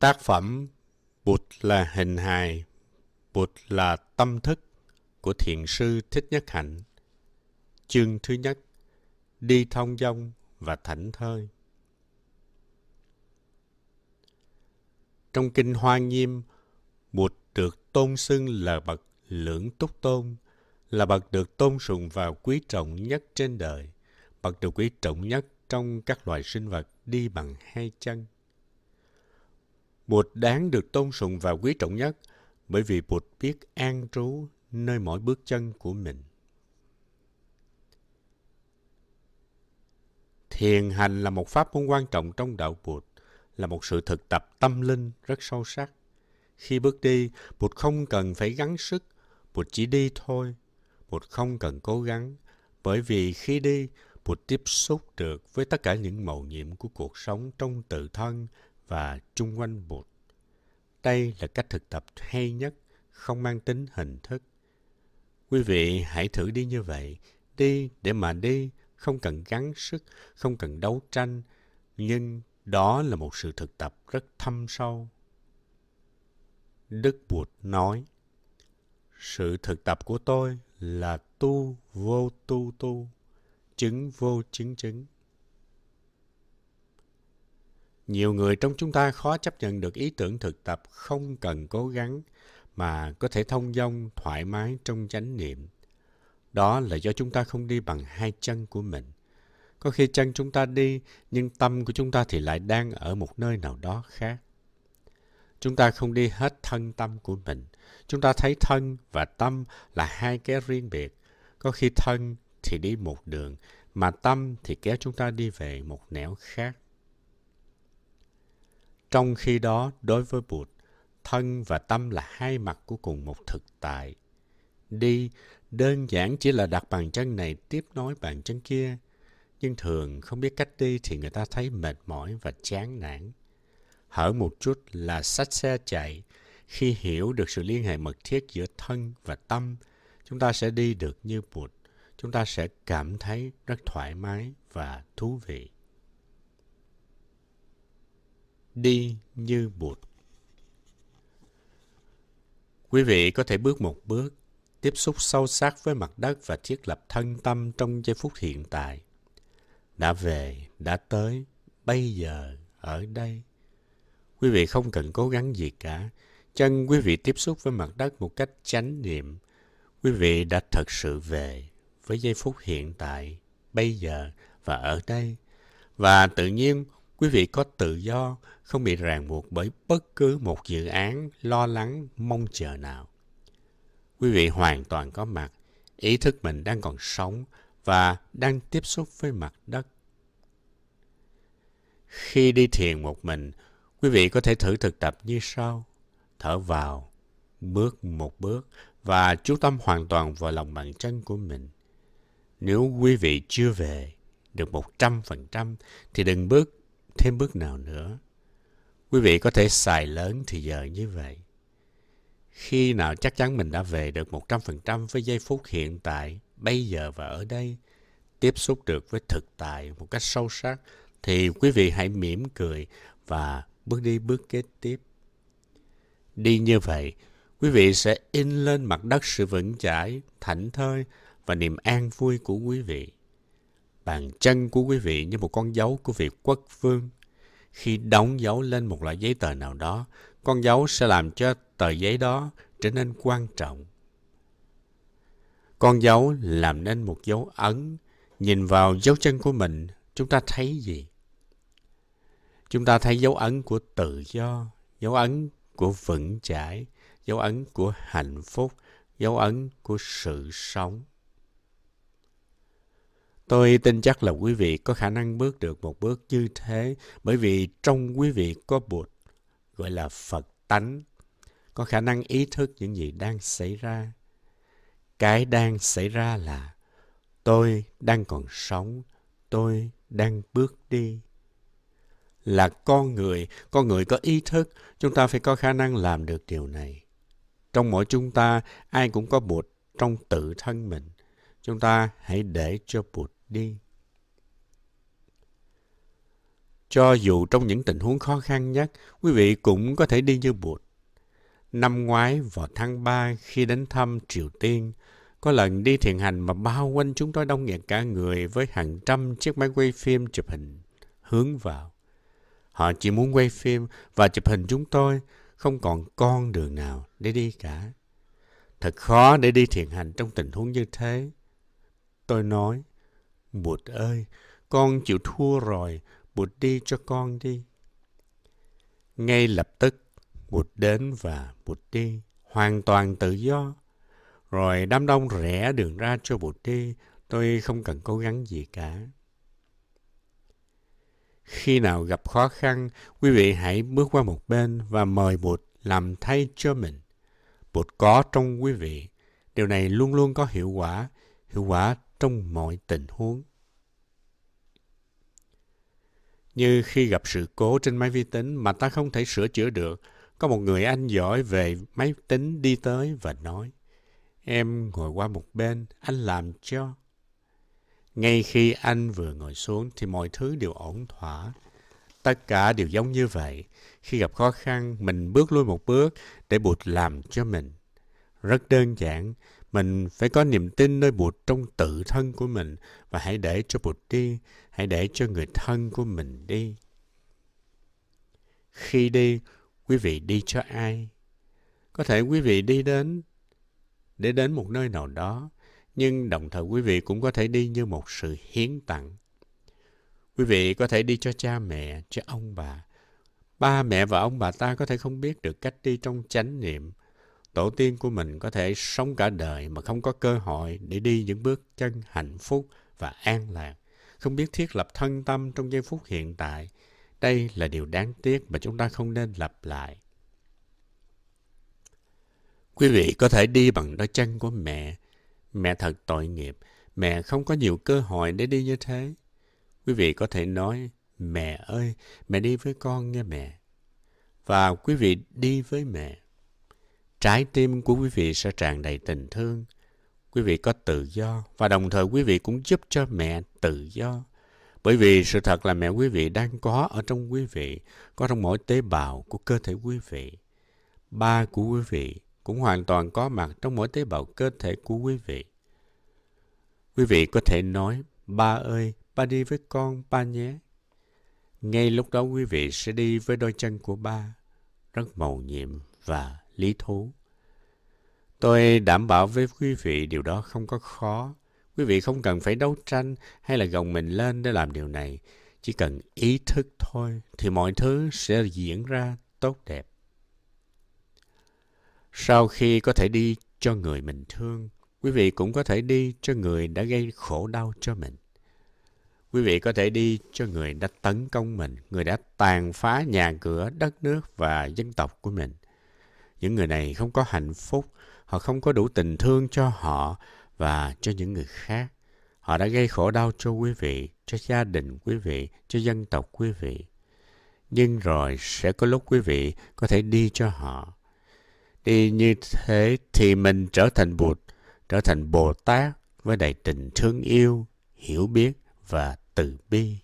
Tác phẩm Bụt là hình hài, Bụt là tâm thức của Thiền sư Thích Nhất Hạnh. Chương thứ nhất, đi thông dong và thảnh thơi. Trong Kinh Hoa Nghiêm, Bụt được tôn xưng là bậc lưỡng túc tôn, là bậc được tôn sùng và quý trọng nhất trên đời, bậc được quý trọng nhất trong các loài sinh vật đi bằng hai chân. Bụt đáng được tôn sùng và quý trọng nhất bởi vì Bụt biết an trú nơi mỗi bước chân của mình. Thiền hành là một pháp môn quan trọng trong đạo Bụt, là một sự thực tập tâm linh rất sâu sắc. Khi bước đi, Bụt không cần phải gắng sức, Bụt chỉ đi thôi. Bụt không cần cố gắng, bởi vì khi đi, Bụt tiếp xúc được với tất cả những mầu nhiệm của cuộc sống trong tự thân và trung quanh Bụt. Đây là cách thực tập hay nhất, không mang tính hình thức. Quý vị hãy thử đi như vậy, đi để mà đi, không cần gắng sức, không cần đấu tranh, nhưng đó là một sự thực tập rất thâm sâu. Đức Bụt nói, sự thực tập của tôi là tu vô tu tu, chứng vô chứng chứng. Nhiều người trong chúng ta khó chấp nhận được ý tưởng thực tập không cần cố gắng mà có thể thông dong thoải mái trong chánh niệm. Đó là do chúng ta không đi bằng hai chân của mình. Có khi chân chúng ta đi, nhưng tâm của chúng ta thì lại đang ở một nơi nào đó khác. Chúng ta không đi hết thân tâm của mình. Chúng ta thấy thân và tâm là hai cái riêng biệt. Có khi thân thì đi một đường, mà tâm thì kéo chúng ta đi về một nẻo khác. Trong khi đó, đối với Bụt, thân và tâm là hai mặt của cùng một thực tại. Đi, đơn giản chỉ là đặt bàn chân này tiếp nối bàn chân kia. Nhưng thường không biết cách đi thì người ta thấy mệt mỏi và chán nản. Hở một chút là sách xe chạy. Khi hiểu được sự liên hệ mật thiết giữa thân và tâm, chúng ta sẽ đi được như Bụt. Chúng ta sẽ cảm thấy rất thoải mái và thú vị đi như Bụt. Quý vị có thể bước một bước, tiếp xúc sâu sắc với mặt đất và thiết lập thân tâm trong giây phút hiện tại. Đã về, đã tới, bây giờ, ở đây. Quý vị không cần cố gắng gì cả. Chân quý vị tiếp xúc với mặt đất một cách chánh niệm. Quý vị đã thật sự về với giây phút hiện tại, bây giờ và ở đây. Và tự nhiên quý vị có tự do, không bị ràng buộc bởi bất cứ một dự án lo lắng mong chờ nào. Quý vị hoàn toàn có mặt, ý thức mình đang còn sống và đang tiếp xúc với mặt đất. Khi đi thiền một mình, quý vị có thể thử thực tập như sau. Thở vào, bước một bước và chú tâm hoàn toàn vào lòng bàn chân của mình. Nếu quý vị chưa về được một trăm phần trăm thì đừng bước thêm bước nào nữa. Quý vị có thể xài lớn thì giờ như vậy. Khi nào chắc chắn mình đã về được 100% với giây phút hiện tại, bây giờ và ở đây, tiếp xúc được với thực tại một cách sâu sắc, thì quý vị hãy mỉm cười và bước đi bước kế tiếp. Đi như vậy, quý vị sẽ in lên mặt đất sự vững chãi, thảnh thơi và niềm an vui của quý vị. Bàn chân của quý vị như một con dấu của vị quốc vương. Khi đóng dấu lên một loại giấy tờ nào đó, con dấu sẽ làm cho tờ giấy đó trở nên quan trọng. Con dấu làm nên một dấu ấn. Nhìn vào dấu chân của mình, chúng ta thấy gì? Chúng ta thấy dấu ấn của tự do, dấu ấn của vững chãi, dấu ấn của hạnh phúc, dấu ấn của sự sống. Tôi tin chắc là quý vị có khả năng bước được một bước như thế bởi vì trong quý vị có Bụt, gọi là Phật tánh, có khả năng ý thức những gì đang xảy ra. Cái đang xảy ra là tôi đang còn sống, tôi đang bước đi. Là con người, con người có ý thức, chúng ta phải có khả năng làm được điều này. Trong mỗi chúng ta, ai cũng có Bụt trong tự thân mình. Chúng ta hãy để cho Bụt đi. Cho dù trong những tình huống khó khăn nhất, quý vị cũng có thể đi như Bụt. Năm ngoái vào tháng 3 khi đến thăm Triều Tiên, có lần đi thiền hành mà bao quanh chúng tôi đông nghẹt cả người với hàng trăm chiếc máy quay phim chụp hình hướng vào. Họ chỉ muốn quay phim và chụp hình chúng tôi, không còn con đường nào để đi cả. Thật khó để đi thiền hành trong tình huống như thế. Tôi nói, Bụt ơi, con chịu thua rồi, Bụt đi cho con đi. Ngay lập tức, Bụt đến và Bụt đi, hoàn toàn tự do. Rồi đám đông rẽ đường ra cho Bụt đi, tôi không cần cố gắng gì cả. Khi nào gặp khó khăn, quý vị hãy bước qua một bên và mời Bụt làm thay cho mình. Bụt có trong quý vị. Điều này luôn luôn có hiệu quả, hiệu quả trong mọi tình huống. Như khi gặp sự cố trên máy vi tính mà ta không thể sửa chữa được, có một người anh giỏi về máy tính đi tới và nói, em ngồi qua một bên, anh làm cho. Ngay khi anh vừa ngồi xuống thì mọi thứ đều ổn thỏa. Tất cả đều giống như vậy. Khi gặp khó khăn, mình bước lui một bước để Bụt làm cho mình. Rất đơn giản, mình phải có niềm tin nơi Bụt trong tự thân của mình và hãy để cho Bụt đi, hãy để cho người thân của mình đi. Khi đi, quý vị đi cho ai? Có thể quý vị đi đến để đến một nơi nào đó, nhưng đồng thời quý vị cũng có thể đi như một sự hiến tặng. Quý vị có thể đi cho cha mẹ, cho ông bà. Ba mẹ và ông bà ta có thể không biết được cách đi trong chánh niệm. Tổ tiên của mình có thể sống cả đời mà không có cơ hội để đi những bước chân hạnh phúc và an lạc. Không biết thiết lập thân tâm trong giây phút hiện tại. Đây là điều đáng tiếc mà chúng ta không nên lặp lại. Quý vị có thể đi bằng đôi chân của mẹ. Mẹ thật tội nghiệp. Mẹ không có nhiều cơ hội để đi như thế. Quý vị có thể nói, mẹ ơi, mẹ đi với con nghe mẹ. Và quý vị đi với mẹ. Trái tim của quý vị sẽ tràn đầy tình thương. Quý vị có tự do và đồng thời quý vị cũng giúp cho mẹ tự do. Bởi vì sự thật là mẹ quý vị đang có ở trong quý vị, có trong mỗi tế bào của cơ thể quý vị. Ba của quý vị cũng hoàn toàn có mặt trong mỗi tế bào cơ thể của quý vị. Quý vị có thể nói, ba ơi, ba đi với con, ba nhé. Ngay lúc đó quý vị sẽ đi với đôi chân của ba, rất màu nhiệm và lý thú. Tôi đảm bảo với quý vị điều đó không có khó. Quý vị không cần phải đấu tranh hay là gồng mình lên để làm điều này. Chỉ cần ý thức thôi thì mọi thứ sẽ diễn ra tốt đẹp. Sau khi có thể đi cho người mình thương, quý vị cũng có thể đi cho người đã gây khổ đau cho mình. Quý vị có thể đi cho người đã tấn công mình, người đã tàn phá nhà cửa, đất nước và dân tộc của mình. Những người này không có hạnh phúc, họ không có đủ tình thương cho họ và cho những người khác. Họ đã gây khổ đau cho quý vị, cho gia đình quý vị, cho dân tộc quý vị. Nhưng rồi sẽ có lúc quý vị có thể đi cho họ. Đi như thế thì mình trở thành Bụt, trở thành Bồ Tát với đầy tình thương yêu, hiểu biết và từ bi